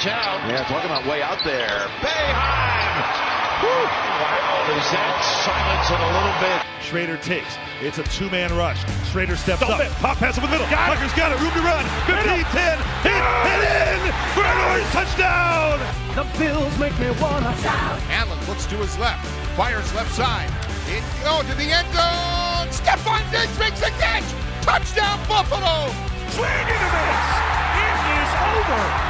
watch out. Yeah, talking about way out there. Boeheim! Wow, is that silence it a little bit? Shrader takes. It's a two-man rush. Shrader steps up. Pop pass over the middle. Tucker's got it. Room to run. 15, 10. Hit and in for an orange touchdown. The Bills make me wanna shout. Allen looks to his left. Fires left side. In, oh, to the end zone. Stefon Diggs makes the catch. Touchdown, Buffalo. Swing and a miss. It is over.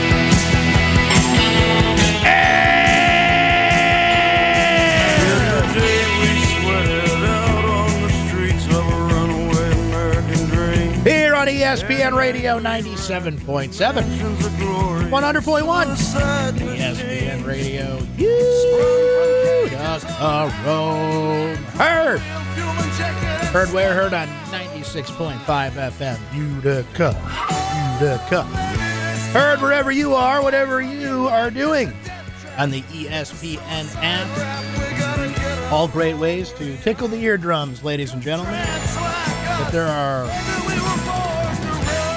ESPN Radio 97.7, 100.1. ESPN Radio, Utica Rome. Heard. Heard where? Heard on 96.5 FM, Utica. Utica. Heard wherever you are, whatever you are doing on the ESPN app. All great ways to tickle the eardrums, ladies and gentlemen. But there are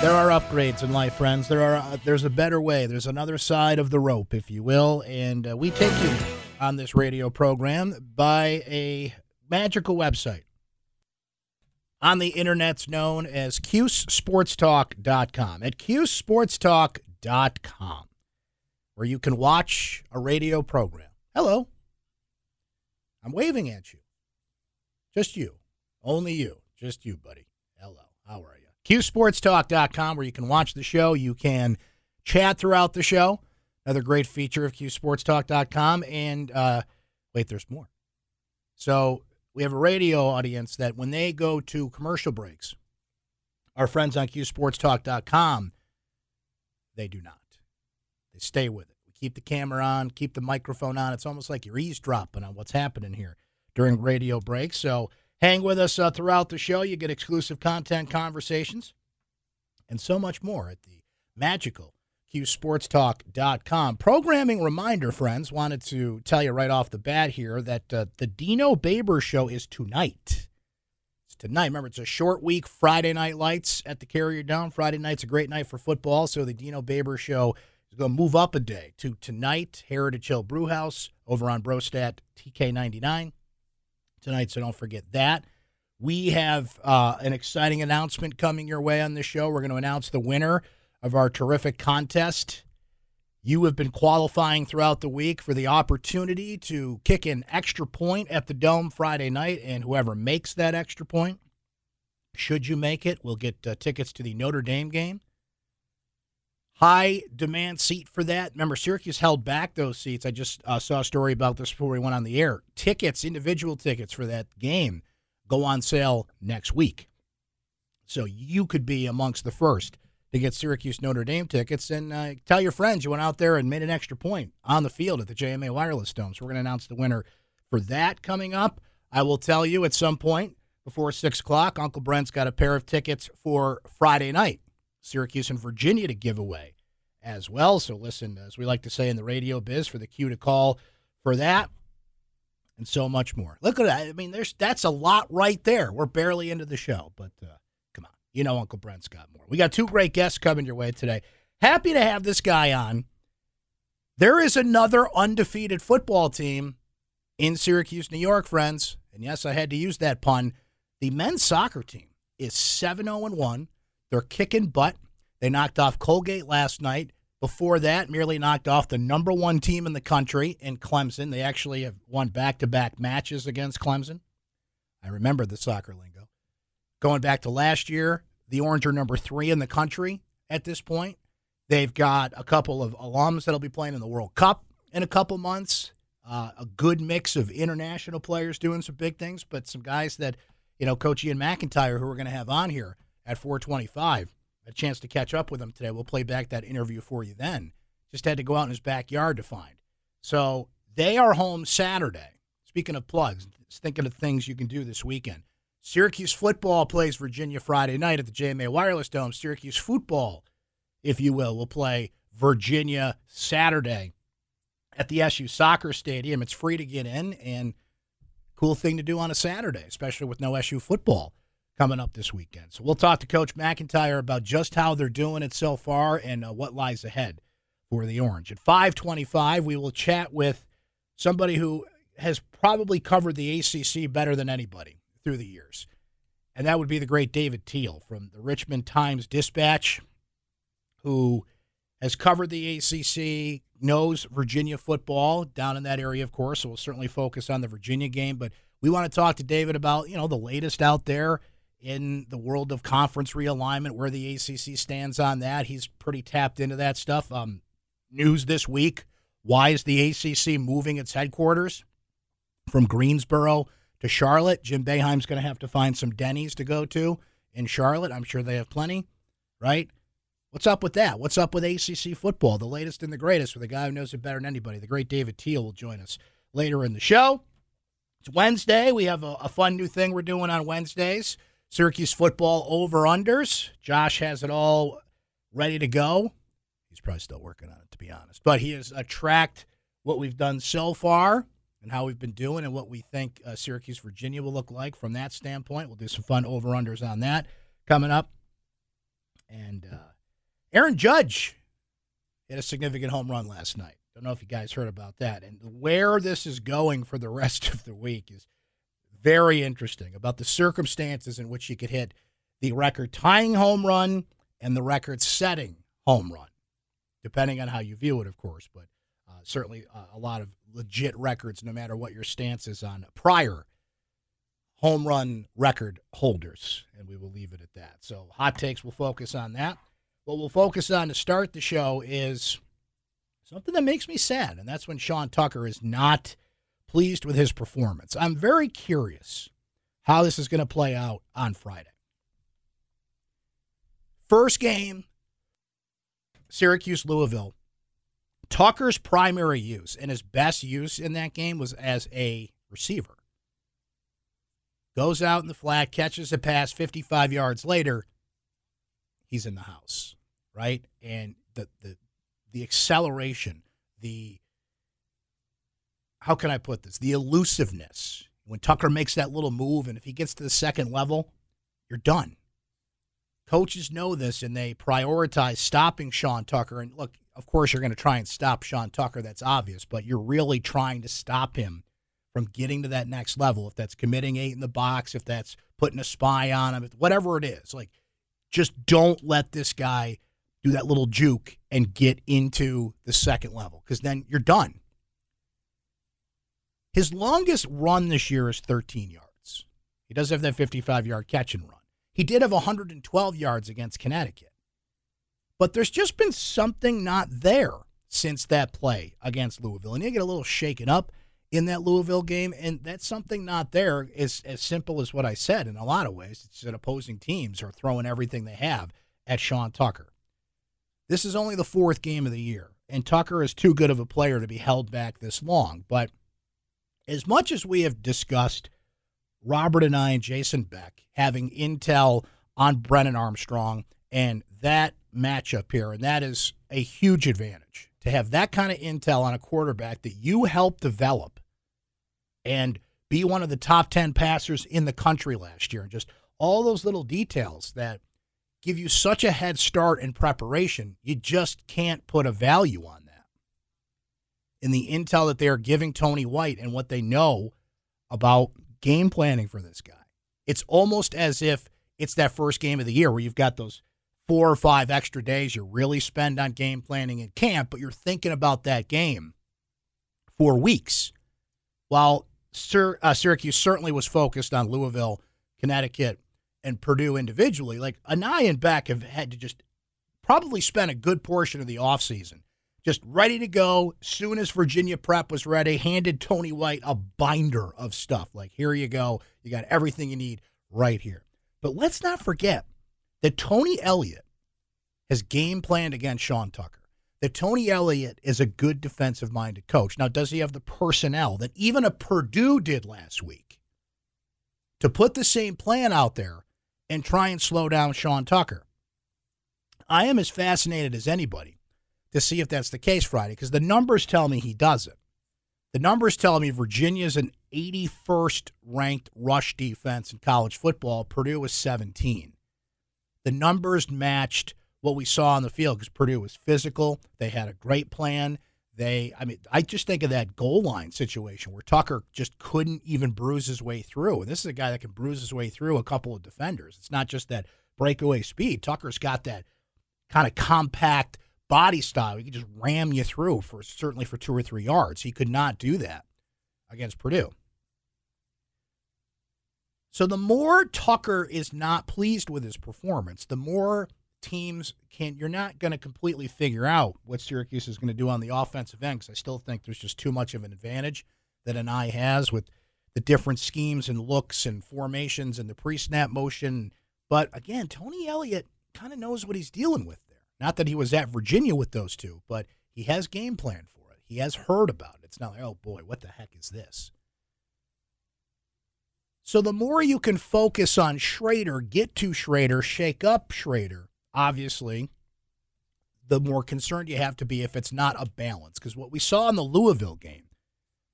there are upgrades in life, friends. There are uh, there's a better way. There's another side of the rope, if you will, and uh, we take you on this radio program by a magical website on the internet's known as QSportsTalk.com. At QSportsTalk.com, where you can watch a radio program. Hello. I'm waving at you. Just you. Only you. Just you, buddy. Hello. How are you? QSportsTalk.com, where you can watch the show. You can chat throughout the show. Another great feature of QSportsTalk.com. And uh, wait, there's more. So we have a radio audience that when they go to commercial breaks, our friends on QSportsTalk.com, they do not. They stay with it. We keep the camera on, keep the microphone on. It's almost like you're eavesdropping on what's happening here during radio breaks. So hang with us uh, throughout the show. You get exclusive content, conversations, and so much more at the magical QSportsTalk.com. Programming reminder, friends, wanted to tell you right off the bat here that uh, the Dino Baber show is tonight. It's tonight. Remember, it's a short week, Friday night lights at the Carrier Dome. Friday night's a great night for football, so the Dino Baber show is going to move up a day to tonight, Heritage Hill Brewhouse over on Brostat TK99 tonight, so don't forget that. We have uh, an exciting announcement coming your way on this show. We're going to announce the winner of our terrific contest. You have been qualifying throughout the week for the opportunity to kick an extra point at the Dome Friday night, and whoever makes that extra point, should you make it, will get uh, tickets to the Notre Dame game. High demand seat for that. Remember, Syracuse held back those seats. I just uh, saw a story about this before we went on the air. Tickets, individual tickets for that game, go on sale next week. So you could be amongst the first to get Syracuse Notre Dame tickets and uh, tell your friends you went out there and made an extra point on the field at the JMA Wireless Dome. So we're going to announce the winner for that coming up. I will tell you at some point before 6 o'clock, Uncle Brent's got a pair of tickets for Friday night, Syracuse and Virginia to give away as well. So listen, as we like to say in the radio biz, for the cue to call for that and so much more. Look at that. I mean, there's that's a lot right there. We're barely into the show, but uh, come on. You know Uncle Brent's got more. We got two great guests coming your way today. Happy to have this guy on. There is another undefeated football team in Syracuse, New York, friends. And yes, I had to use that pun. The men's soccer team is 7 0 1. They're kicking butt. They knocked off Colgate last night. Before that, merely knocked off the number one team in the country in Clemson. They actually have won back to back matches against Clemson. I remember the soccer lingo. Going back to last year, the Orange are number three in the country at this point. They've got a couple of alums that'll be playing in the World Cup in a couple months. Uh, a good mix of international players doing some big things, but some guys that, you know, Coach Ian McIntyre, who we're going to have on here at 425, a chance to catch up with him today. We'll play back that interview for you then. Just had to go out in his backyard to find. So they are home Saturday speaking of plugs, thinking of things you can do this weekend. Syracuse football plays Virginia Friday night at the JMA Wireless Dome. Syracuse football, if you will, will play Virginia Saturday at the SU Soccer Stadium. It's free to get in and cool thing to do on a Saturday, especially with no SU football coming up this weekend. So we'll talk to Coach McIntyre about just how they're doing it so far and uh, what lies ahead for the Orange. At 525, we will chat with somebody who has probably covered the ACC better than anybody through the years. And that would be the great David Teel from the Richmond Times Dispatch, who has covered the ACC, knows Virginia football down in that area, of course. So we'll certainly focus on the Virginia game. But we want to talk to David about, you know, the latest out there in the world of conference realignment, where the ACC stands on that. He's pretty tapped into that stuff. Um, news this week why is the ACC moving its headquarters from Greensboro to Charlotte? Jim Boeheim's going to have to find some Denny's to go to in Charlotte. I'm sure they have plenty, right? What's up with that? What's up with ACC football? The latest and the greatest with a guy who knows it better than anybody. The great David Teel will join us later in the show. It's Wednesday. We have a, a fun new thing we're doing on Wednesdays. Syracuse football over unders. Josh has it all ready to go. He's probably still working on it, to be honest. But he has uh, tracked what we've done so far and how we've been doing and what we think uh, Syracuse, Virginia will look like from that standpoint. We'll do some fun over unders on that coming up. And uh, Aaron Judge hit a significant home run last night. Don't know if you guys heard about that. And where this is going for the rest of the week is very interesting about the circumstances in which he could hit the record tying home run and the record setting home run, depending on how you view it, of course. But uh, certainly uh, a lot of legit records, no matter what your stance is on prior home run record holders. And we will leave it at that. So, hot takes will focus on that. What we'll focus on to start the show is something that makes me sad, and that's when Sean Tucker is not pleased with his performance. I'm very curious how this is going to play out on Friday. First game, Syracuse Louisville. Tucker's primary use and his best use in that game was as a receiver. Goes out in the flat, catches a pass 55 yards later, he's in the house, right? And the the the acceleration, the how can I put this? The elusiveness. When Tucker makes that little move, and if he gets to the second level, you're done. Coaches know this, and they prioritize stopping Sean Tucker. And look, of course, you're going to try and stop Sean Tucker. That's obvious, but you're really trying to stop him from getting to that next level. If that's committing eight in the box, if that's putting a spy on him, whatever it is, like just don't let this guy do that little juke and get into the second level because then you're done. His longest run this year is 13 yards. He does have that 55 yard catch and run. He did have 112 yards against Connecticut. But there's just been something not there since that play against Louisville. And you get a little shaken up in that Louisville game, and that's something not there is as simple as what I said in a lot of ways. It's that opposing teams are throwing everything they have at Sean Tucker. This is only the fourth game of the year, and Tucker is too good of a player to be held back this long. But as much as we have discussed Robert Anae and Jason Beck having intel on Brennan Armstrong and that matchup here, and that is a huge advantage to have that kind of intel on a quarterback that you helped develop and be one of the top 10 passers in the country last year. And just all those little details that give you such a head start in preparation, you just can't put a value on. In the intel that they are giving Tony White and what they know about game planning for this guy, it's almost as if it's that first game of the year where you've got those four or five extra days you really spend on game planning in camp, but you're thinking about that game for weeks. While Sir, uh, Syracuse certainly was focused on Louisville, Connecticut, and Purdue individually, like Anae and Beck have had to just probably spend a good portion of the offseason just ready to go. Soon as Virginia prep was ready, handed Tony White a binder of stuff. Like, here you go. You got everything you need right here. But let's not forget that Tony Elliott has game planned against Sean Tucker, that Tony Elliott is a good defensive minded coach. Now, does he have the personnel that even a Purdue did last week to put the same plan out there and try and slow down Sean Tucker? I am as fascinated as anybody to see if that's the case Friday because the numbers tell me he doesn't. The numbers tell me Virginia's an 81st ranked rush defense in college football. Purdue was 17. The numbers matched what we saw on the field because Purdue was physical. They had a great plan. They, I mean, I just think of that goal line situation where Tucker just couldn't even bruise his way through. And this is a guy that can bruise his way through a couple of defenders. It's not just that breakaway speed. Tucker's got that kind of compact body style. He could just ram you through for certainly for two or three yards. He could not do that against Purdue. So the more Tucker is not pleased with his performance, the more teams can you're not going to completely figure out what Syracuse is going to do on the offensive end because I still think there's just too much of an advantage that Anae has with the different schemes and looks and formations and the pre-snap motion. But again, Tony Elliott kind of knows what he's dealing with. Not that he was at Virginia with those two, but he has game plan for it. He has heard about it. It's not like, oh boy, what the heck is this? So the more you can focus on Shrader, get to Shrader, shake up Shrader, obviously, the more concerned you have to be if it's not a balance. Because what we saw in the Louisville game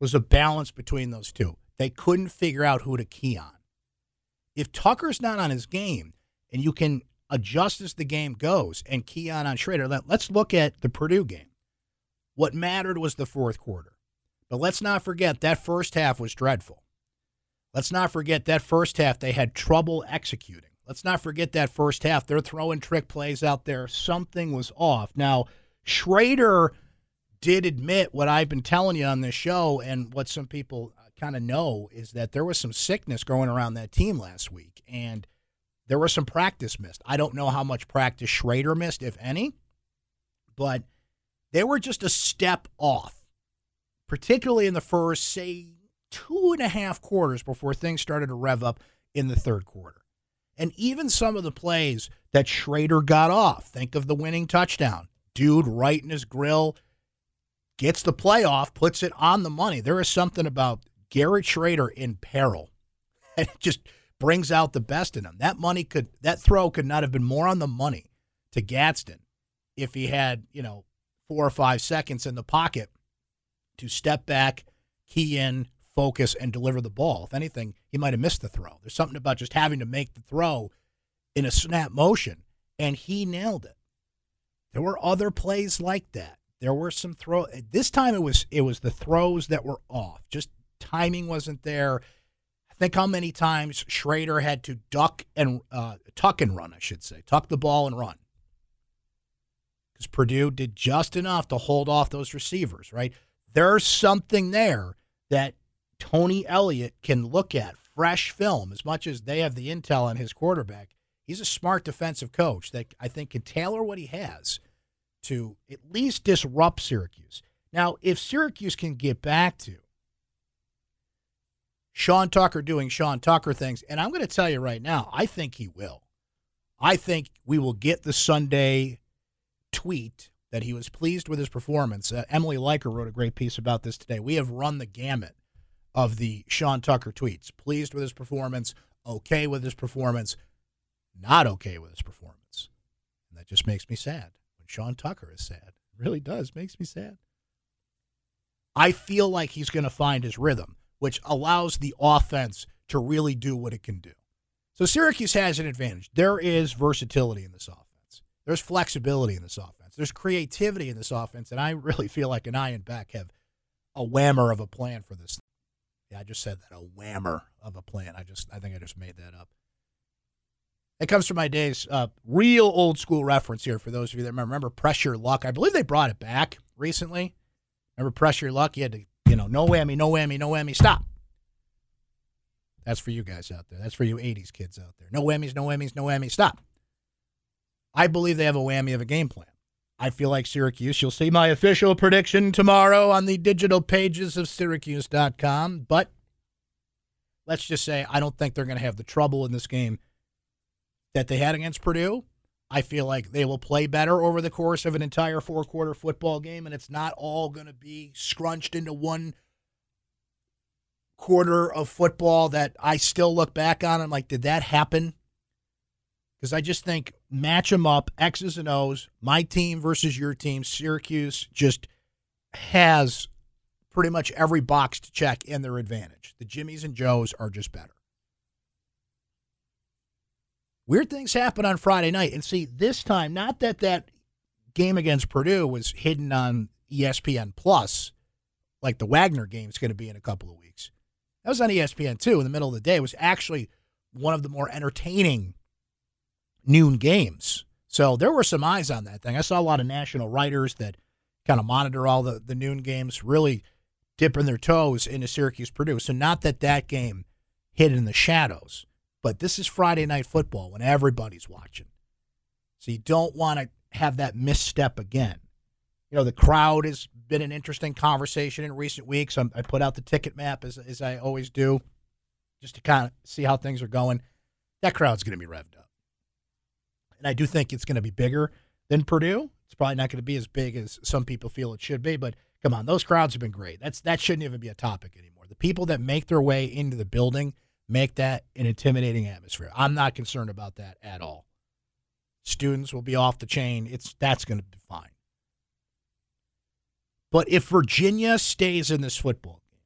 was a balance between those two. They couldn't figure out who to key on. If Tucker's not on his game and you can adjust as the game goes and key on Shrader, let, let's look at the Purdue game. What mattered was the fourth quarter. But let's not forget that first half was dreadful. Let's not forget that first half they had trouble executing. Let's not forget that first half. They're throwing trick plays out there. Something was off. Now, Shrader did admit what I've been telling you on this show and what some people uh, kind of know is that there was some sickness going around that team last week and there was some practice missed. I don't know how much practice Shrader missed, if any, but they were just a step off, particularly in the first, say, two and a half quarters before things started to rev up in the third quarter. And even some of the plays that Shrader got off, think of the winning touchdown. Dude right in his grill, gets the play off, puts it on the money. There is something about Garrett Shrader in peril. And just brings out the best in him. That money could that throw could not have been more on the money to Gadsden if he had, you know, four or five seconds in the pocket to step back, key in, focus and deliver the ball. If anything, he might have missed the throw. There's something about just having to make the throw in a snap motion, and he nailed it. There were other plays like that. There were some throw. This time it was it was the throws that were off. Just timing wasn't there. Think how many times Shrader had to duck and uh, tuck and run. I should say tuck the ball and run because Purdue did just enough to hold off those receivers. Right there's something there that Tony Elliott can look at fresh film as much as they have the intel on his quarterback. He's a smart defensive coach that I think can tailor what he has to at least disrupt Syracuse. Now, if Syracuse can get back to Sean Tucker doing Sean Tucker things, and I'm going to tell you right now, I think he will. I think we will get the Sunday tweet that he was pleased with his performance. Uh, Emily Leiker wrote a great piece about this today. We have run the gamut of the Sean Tucker tweets. Pleased with his performance, okay with his performance, not okay with his performance. And that just makes me sad. When Sean Tucker is sad, it really does makes me sad. I feel like he's going to find his rhythm, which allows the offense to really do what it can do. So Syracuse has an advantage. There is versatility in this offense. There's flexibility in this offense. There's creativity in this offense, and I really feel like Anae and Beck have a whammer of a plan for this. Yeah, I just said that a whammer of a plan. I just I think I just made that up. It comes from my days. Uh, real old school reference here for those of you that remember. Remember Press Your Luck? I believe they brought it back recently. Remember Press Your Luck? You had to, you know, no whammy, no whammy, no whammy, stop. That's for you guys out there. That's for you 80s kids out there. No whammies, no whammies, no whammies, stop. I believe they have a whammy of a game plan. I feel like Syracuse. You'll see my official prediction tomorrow on the digital pages of Syracuse.com. But let's just say I don't think they're going to have the trouble in this game that they had against Purdue. I feel like they will play better over the course of an entire four quarter football game, and it's not all going to be scrunched into one quarter of football that I still look back on and like, did that happen? Because I just think match them up, X's and O's, my team versus your team. Syracuse just has pretty much every box to check in their advantage. The Jimmies and Joes are just better. Weird things happen on Friday night. And see, this time, not that that game against Purdue was hidden on ESPN Plus, like the Wagner game is going to be in a couple of weeks. That was on ESPN too in the middle of the day. It was actually one of the more entertaining noon games. So there were some eyes on that thing. I saw a lot of national writers that kind of monitor all the, the noon games, really dipping their toes into Syracuse Purdue. So not that that game hid in the shadows. But this is Friday night football when everybody's watching. So you don't want to have that misstep again. You know, the crowd has been an interesting conversation in recent weeks. I'm, i put out the ticket map as, as I always do, just to kind of see how things are going. That crowd's going to be revved up. And I do think it's going to be bigger than Purdue. It's probably not going to be as big as some people feel it should be, but come on, those crowds have been great. That's that shouldn't even be a topic anymore. The people that make their way into the building – make that an intimidating atmosphere. I'm not concerned about that at all. Students will be off the chain. It's that's going to be fine. But if Virginia stays in this football game,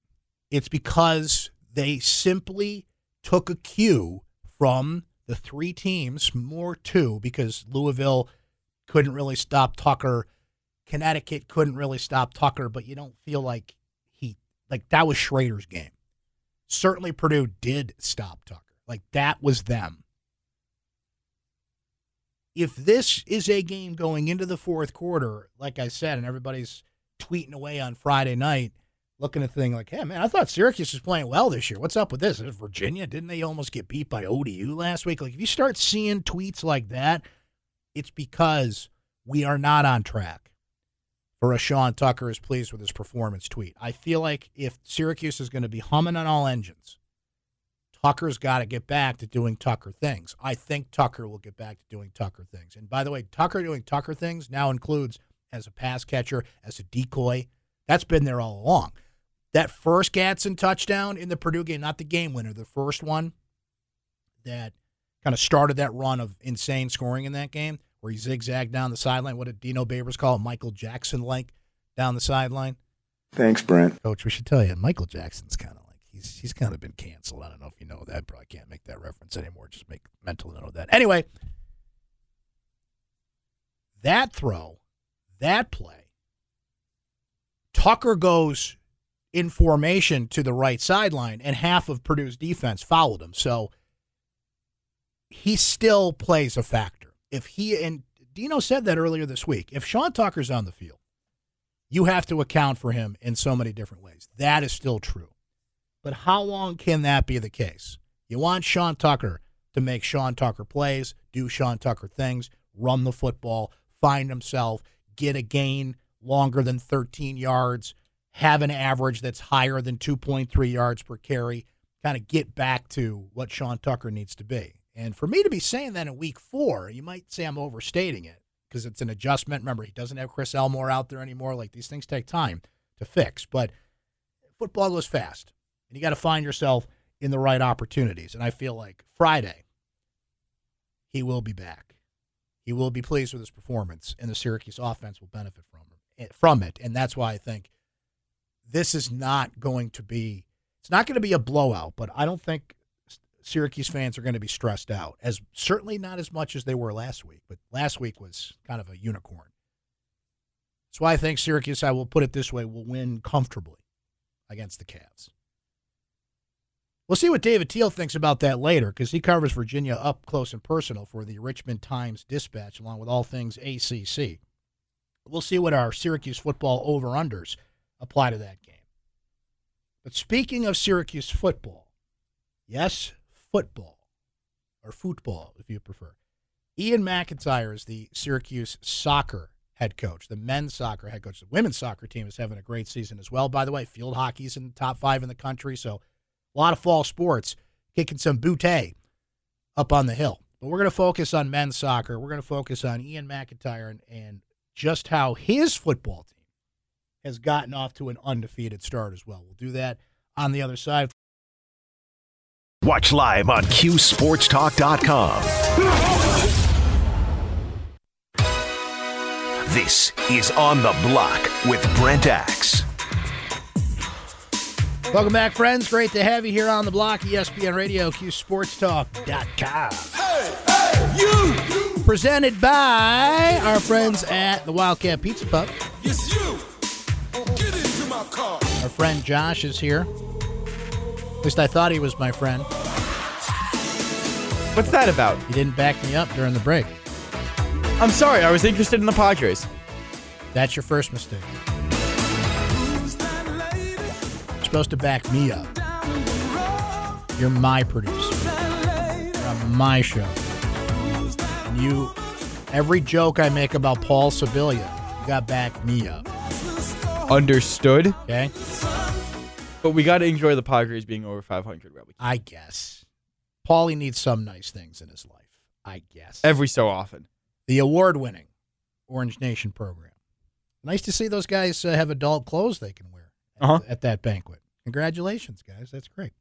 it's because they simply took a cue from the three teams, more two, because Louisville couldn't really stop Tucker. Connecticut couldn't really stop Tucker, but you don't feel like he like that was Shrader's game. Certainly, Purdue did stop Tucker. Like that was them. If this is a game going into the fourth quarter, like I said, and everybody's tweeting away on Friday night, looking at the thing like, hey, man, I thought Syracuse was playing well this year. What's up with this? Is Virginia? Didn't they almost get beat by ODU last week? Like, if you start seeing tweets like that, it's because we are not on track for a Sean Tucker is pleased with his performance tweet. I feel like if Syracuse is going to be humming on all engines, Tucker's got to get back to doing Tucker things. I think Tucker will get back to doing Tucker things. And by the way, Tucker doing Tucker things now includes as a pass catcher, as a decoy. That's been there all along. That first Gadsden touchdown in the Purdue game, not the game winner, the first one that kind of started that run of insane scoring in that game, where he zigzagged down the sideline. What did Dino Babers call it? Michael Jackson like down the sideline. Thanks, Brent. Coach, we should tell you, Michael Jackson's kind of like he's he's kind of been canceled. I don't know if you know that. Probably can't make that reference anymore. Just make mental note of that. Anyway, that throw, that play, Tucker goes in formation to the right sideline, and half of Purdue's defense followed him. So he still plays a factor if he and Dino said that earlier this week, if Sean Tucker's on the field, you have to account for him in so many different ways. That is still true. But how long can that be the case? You want Sean Tucker to make Sean Tucker plays, do Sean Tucker things, run the football, find himself, get a gain longer than 13 yards, have an average that's higher than 2.3 yards per carry, kind of get back to what Sean Tucker needs to be. And for me to be saying that in week four, you might say I'm overstating it because it's an adjustment. Remember, he doesn't have Chris Elmore out there anymore. Like these things take time to fix, but football goes fast, and you got to find yourself in the right opportunities. And I feel like Friday, he will be back. He will be pleased with his performance, and the Syracuse offense will benefit from eh, from it. And that's why I think this is not going to be. It's not going to be a blowout, but I don't think Syracuse fans are going to be stressed out, as certainly not as much as they were last week. But last week was kind of a unicorn. That's why I think Syracuse, I will put it this way, will win comfortably against the Cavs. We'll see what David Teel thinks about that later because he covers Virginia up close and personal for the Richmond Times Dispatch, along with all things ACC. We'll see what our Syracuse football over unders apply to that game. But speaking of Syracuse football, yes, football, or football, if you prefer. Ian McIntyre is the Syracuse soccer head coach, the men's soccer head coach. The women's soccer team is having a great season as well. By the way, field hockey's in the top five in the country, so a lot of fall sports kicking some bootay eh, up on the hill. But we're going to focus on men's soccer. We're going to focus on Ian McIntyre and, and just how his football team has gotten off to an undefeated start as well. We'll do that on the other side. Watch live on QSportsTalk.com. This is On the Block with Brent Axe. Welcome back, friends. Great to have you here on the block. ESPN Radio, QSportsTalk.com. Hey, hey, you, you. Presented by our friends at the Wildcat Pizza Pub. Yes, you. Get into my car. Our friend Josh is here. At least I thought he was my friend. What's that about? He didn't back me up during the break. I'm sorry, I was interested in the Padres. That's your first mistake. You're supposed to back me up. You're my producer. You're on my show. And you, every joke I make about Paul Sibilia, you got back me up. Understood. Okay? But we got to enjoy the Padres being over 500. Rebel. I guess. Paulie needs some nice things in his life. I guess. Every so often. The award winning Orange Nation program. Nice to see those guys uh, have adult clothes they can wear at, Uh-huh. at that banquet. Congratulations, guys. That's great.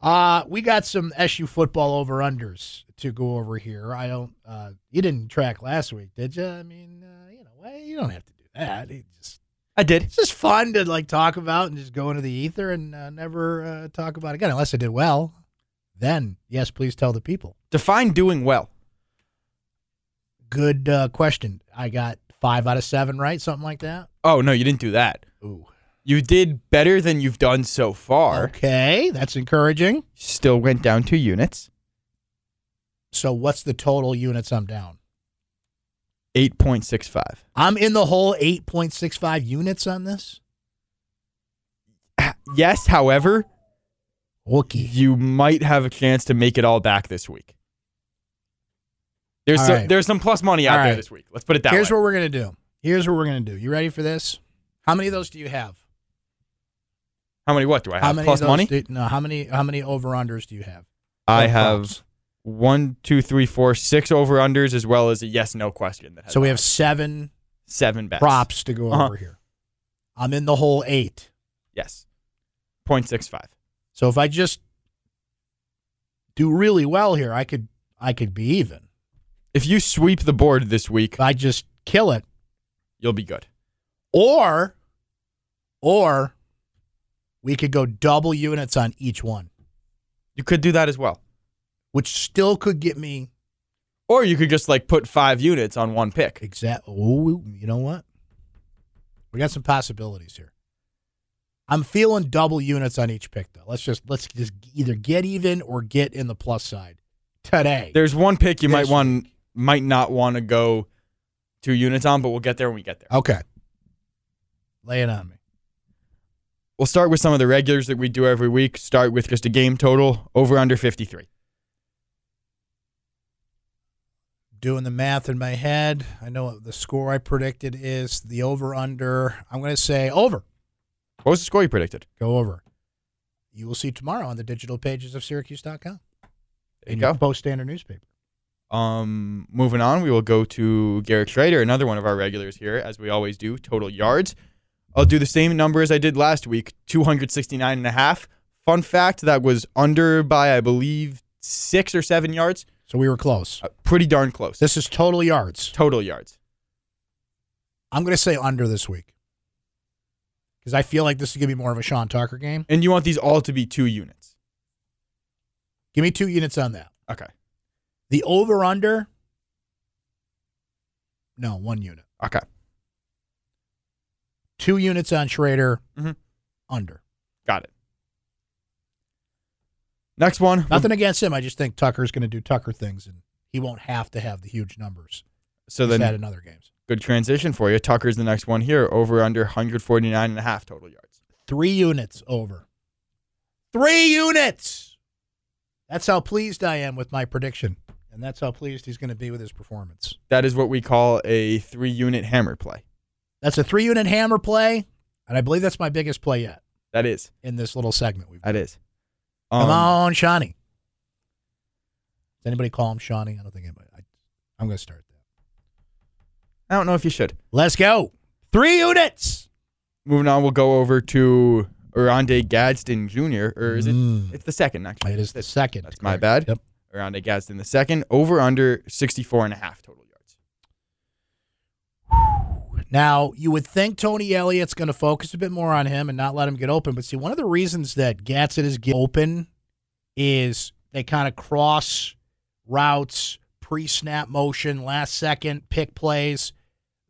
Uh, we got some SU football over unders to go over here. I don't. Uh, you didn't track last week, did you? I mean, uh, you know, well, you don't have to do that. It just I did. it's just fun to like talk about and just go into the ether and uh, never uh, talk about it again unless I did well. Then yes, please tell the people. Define doing well. Good uh, question. I got five out of seven right, something like that. Oh, no, you didn't do that. Ooh. You did better than you've done so far. Okay, that's encouraging. Still went down two units. So what's the total units I'm down? 8.65. I'm in the whole 8.65 units on this. Yes, however, Wookie. you might have a chance to make it all back this week. There's All some, right. there's some plus money out All there right. this week. Let's put it that Here's way. what we're gonna do. Here's what we're gonna do. You ready for this? How many of those do you have? How many what do I how have? many Plus money? Do, no. How many? How many over unders do you have? I have props? One, two, three, four, six over unders as well as a yes no question. That has So we have seven seven bets. props to go Uh-huh. over here. I'm in the whole eight. Yes. 0.65. So if I just do really well here, I could I could be even. If you sweep the board this week, If I just kill it, you'll be good. or or we could go double units on each one, You could do that as well. Which still could get me Or you could just like put five units on one pick. Exactly. Oh, you know what? We got some possibilities here. I'm feeling double units on each pick though. Let's just let's just either get even or get in the plus side today. There's one pick you might want might not want to go two units on, but we'll get there when we get there. Okay, lay it on me. We'll start with some of the regulars that we do every week. Start with just a game total over under 53. Doing the math in my head. I know what the score I predicted is the over under. I'm going to say over. What was the score you predicted? Go over. You will see tomorrow on the digital pages of Syracuse.com. There in you your go. Post Standard newspaper. Um, moving on, we will go to Garrett Shrader, another one of our regulars here, as we always do. Total yards. I'll do the same number as I did last week 269 and a half. Fun fact that was under by, I believe, six or seven yards. So we were close. Uh, pretty darn close. This is total yards. Total yards. I'm going to say under this week because I feel like this is going to be more of a Sean Tucker game. And you want these all to be two units. Give me two units on that. Okay. The over under, no, one unit. Okay. Two units on Shrader, Mhm. under. Got it. Next one. Nothing against him. I just think Tucker's going to do Tucker things, and he won't have to have the huge numbers. So then had in other games. good transition for you. Tucker's the next one here. Over under 149 and a half total yards. Three units over. Three units. That's how pleased I am with my prediction, and that's how pleased he's going to be with his performance. That is what we call a three unit hammer play. That's a three-unit hammer play, and I believe that's my biggest play yet That is. in this little segment we've. That is. Come Um, on, Shawnee. Does anybody call him Shawnee? I don't think anybody. I, I'm going to start that. I don't know if you should. Let's go. Three units. Moving on, we'll go over to Oronde Gadsden Jr. Or is it? Mm. It's the second, actually. It is the second. That's my bad. Yep. Oronde Gadsden the second. Over under 64 and a half total yards. Now, you would think Tony Elliott's going to focus a bit more on him and not let him get open. But see, one of the reasons that Gadsden is get open is they kind of cross routes, pre snap motion, last second pick plays.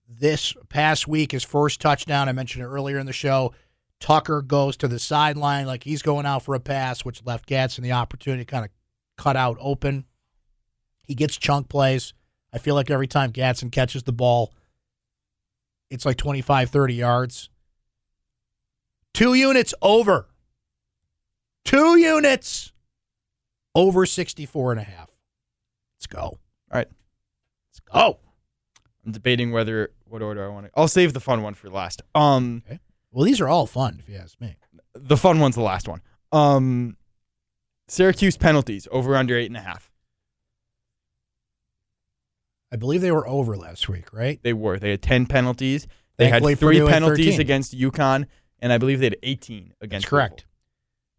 This past week, his first touchdown, I mentioned it earlier in the show. Tucker goes to the sideline like he's going out for a pass, which left Gadsden the opportunity to kind of cut out open. He gets chunk plays. I feel like every time Gadsden catches the ball, it's like 25, 30 yards. Two units over. Two units over 64 and a half. Let's go. All right. Let's go. I'm debating whether what order I want to. I'll save the fun one for last. Um, Well, these are all fun, if you ask me. the fun one's the last one. Um, Syracuse penalties over under eight and a half. I believe they were over last week, right? They were. They had ten penalties. They Thankfully, had three Purdue penalties 13. against UConn, and I believe they had 18 against. That's correct.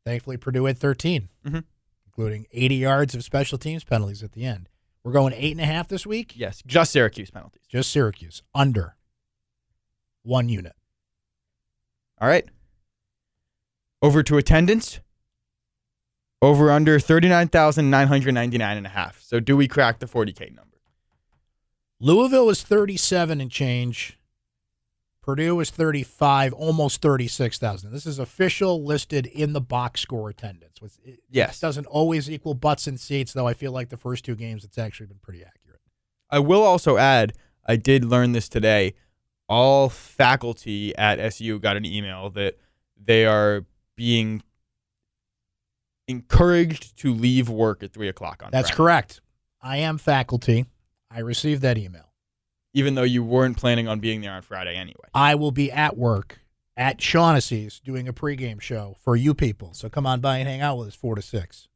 Thankfully, Purdue had 13, Mhm. including 80 yards of special teams penalties at the end. We're going eight and a half this week. Yes, just Syracuse penalties. Just Syracuse under one unit. All right. Over to attendance. Over under 39,999 and a half. So do we crack the 40K number? Louisville is 37 and change. Purdue is 35, almost 36,000. This is official listed in the box score attendance. Which it Yes. doesn't always equal butts and seats, though I feel like the first two games it's actually been pretty accurate. I will also add, I did learn this today. All faculty at SU got an email that they are being encouraged to leave work at three o'clock on That's Friday, correct. I am faculty. I received that email. even though you weren't planning on being there on Friday anyway. I will be at work at Shaughnessy's doing a pregame show for you people. So come on by and hang out with us four to six.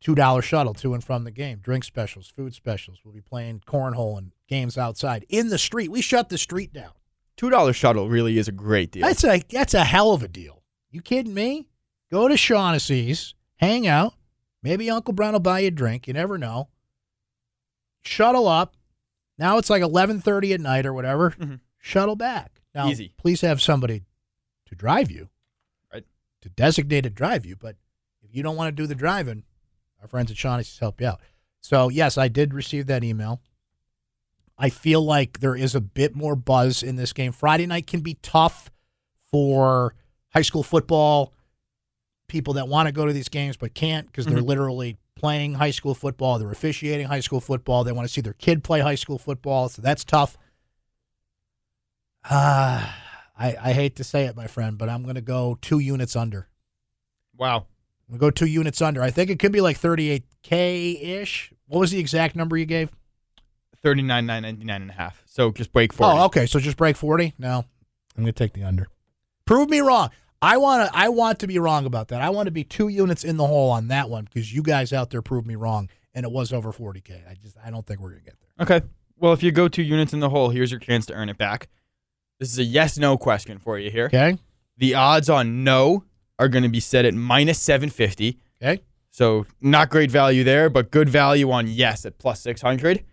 Two dollar shuttle to and from the game. Drink specials, food specials. We'll be playing cornhole and games outside in the street. We shut the street down. Two dollar shuttle really is a great deal. That's a that's a hell of a deal. You kidding me? Go to Shaughnessy's, hang out. Maybe Uncle Brown will buy you a drink. You never know. Shuttle up. Now it's like eleven thirty at night or whatever. Mhm. Shuttle back. Now, Easy. Please have somebody to drive you. Right. To designate to drive you. But if you don't want to do the driving, our friends at Shaughnessy's help you out. So yes, I did receive that email. I feel like there is a bit more buzz in this game. Friday night can be tough for high school football people that want to go to these games but can't because they're Mhm. literally playing high school football. They're officiating high school football. They want to see their kid play high school football, so that's tough. Ah, I, I hate to say it, my friend, but I'm going to go two units under. wow. I'm going to go two units under. I think it could be like 38K ish. What was the exact number you gave? 39,999 and a half. So just break 40. Oh, okay. So just break 40? No. I'm going to take the under. Prove me wrong. I want to I want to be wrong about that. I want to be two units in the hole on that one because you guys out there proved me wrong and it was over 40k. I just I don't think we're going to get there. Okay. Well, if you go two units in the hole, here's your chance to earn it back. This is a yes no question for you here. Okay? The odds on no are going to be set at minus 750. Okay? So not great value there, but good value on yes at plus 600.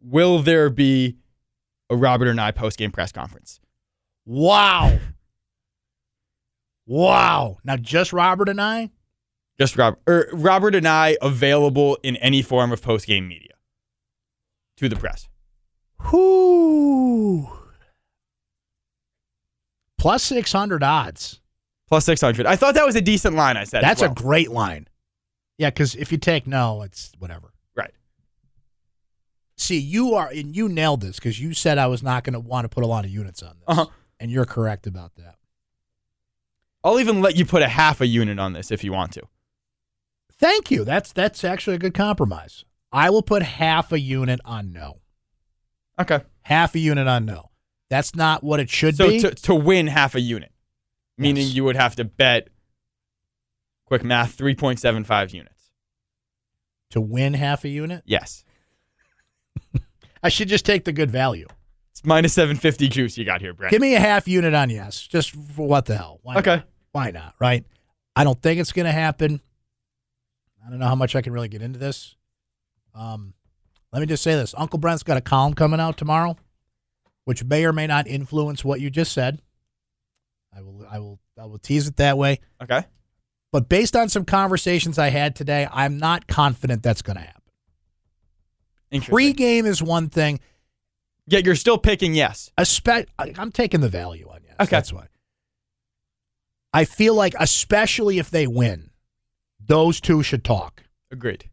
Will there be a Robert Anae post game press conference? Wow. Wow. Now just Robert Anae? Just Robert, or Robert Anae available in any form of post game media to the press. Whoo. Plus 600 odds. Plus 600. I thought that was a decent line I said. That's a great line. Yeah, because if you take no, it's whatever. Right. See, you are, and you nailed this because you said I was not going to want to put a lot of units on this. Uh-huh. And you're correct about that. I'll even let you put a half a unit on this if you want to. Thank you. That's that's actually a good compromise. I will put half a unit on no. Okay. Half a unit on no. That's not what it should So be. So to, to win half a unit, meaning Yes. you would have to bet, quick math, 3.75 units. to win half a unit? Yes. I should just take the good value. It's minus 750 juice you got here, Brent. Give me a half unit on yes, just for what the hell? Why Okay. Not? Why not? Right? I don't think it's going to happen. I don't know how much I can really get into this. Um, let me just say this: Uncle Brent's got a column coming out tomorrow, which may or may not influence what you just said. I will, I will, I will tease it that way. Okay. But based on some conversations I had today, I'm not confident that's going to happen. Pre-game is one thing. Yet you're still picking yes. I'm taking the value on yes. Okay. That's why. I feel like, especially if they win, those two should talk. Agreed.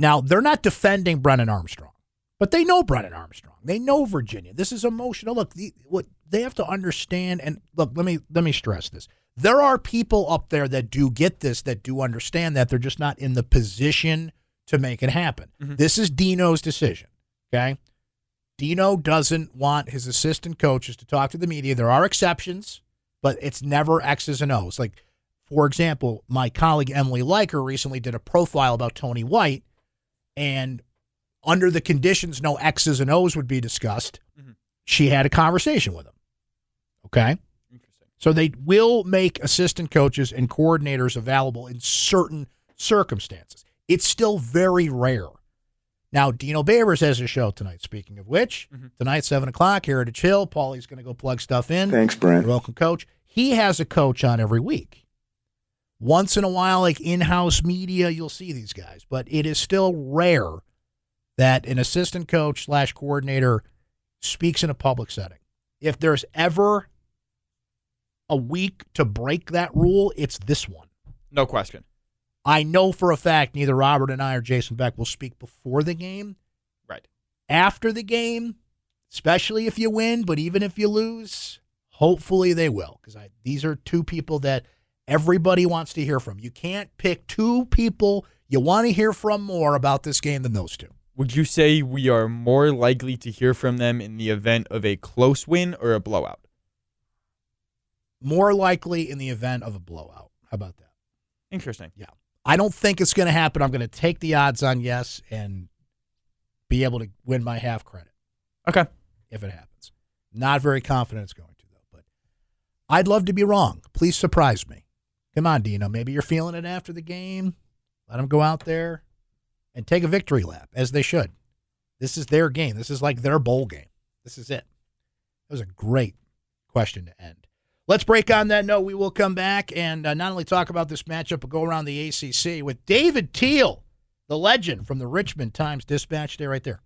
Now, they're not defending Brennan Armstrong, but they know Brennan Armstrong. They know Virginia. This is emotional. Look, the, what they have to understand, and look, let me let me stress this. There are people up there that do get this, that do understand that. They're just not in the position to make it happen. Mm-hmm. This is Dino's decision. Okay. Dino doesn't want his assistant coaches to talk to the media. There are exceptions, but it's never X's and O's. Like, for example, my colleague Emily Leiker recently did a profile about Tony White, and under the conditions no X's and O's would be discussed, mm-hmm. she had a conversation with him. Okay. Interesting. So they will make assistant coaches and coordinators available in certain circumstances. It's still very rare. Now, Dino Babers has a show tonight. Speaking of which, mm-hmm. tonight, 7 o'clock, Heritage Hill. Paulie's going to go plug stuff in. Thanks, Brent. You're welcome, coach. He has a coach on every week. Once in a while, like in house media, you'll see these guys, but it is still rare that an assistant coach slash coordinator speaks in a public setting. If there's ever a week to break that rule, it's this one. No question. I know for a fact neither Robert Anae or Jason Beck will speak before the game. Right. After the game, especially if you win, but even if you lose, hopefully they will because these are two people that everybody wants to hear from. You can't pick two people you want to hear from more about this game than those two. Would you say we are more likely to hear from them in the event of a close win or a blowout? More likely in the event of a blowout. How about that? Interesting. Yeah. I don't think it's going to happen. I'm going to take the odds on yes and be able to win my half credit Okay. if it happens. Not very confident it's going to, though. But I'd love to be wrong. Please surprise me. Come on, Dino. Maybe you're feeling it after the game. Let them go out there and take a victory lap, as they should. This is their game. This is like their bowl game. This is it. That was a great question to end. Let's break on that note. We will come back and uh, not only talk about this matchup, but go around the ACC with David Teel, the legend from the Richmond Times Dispatch. Stay right there.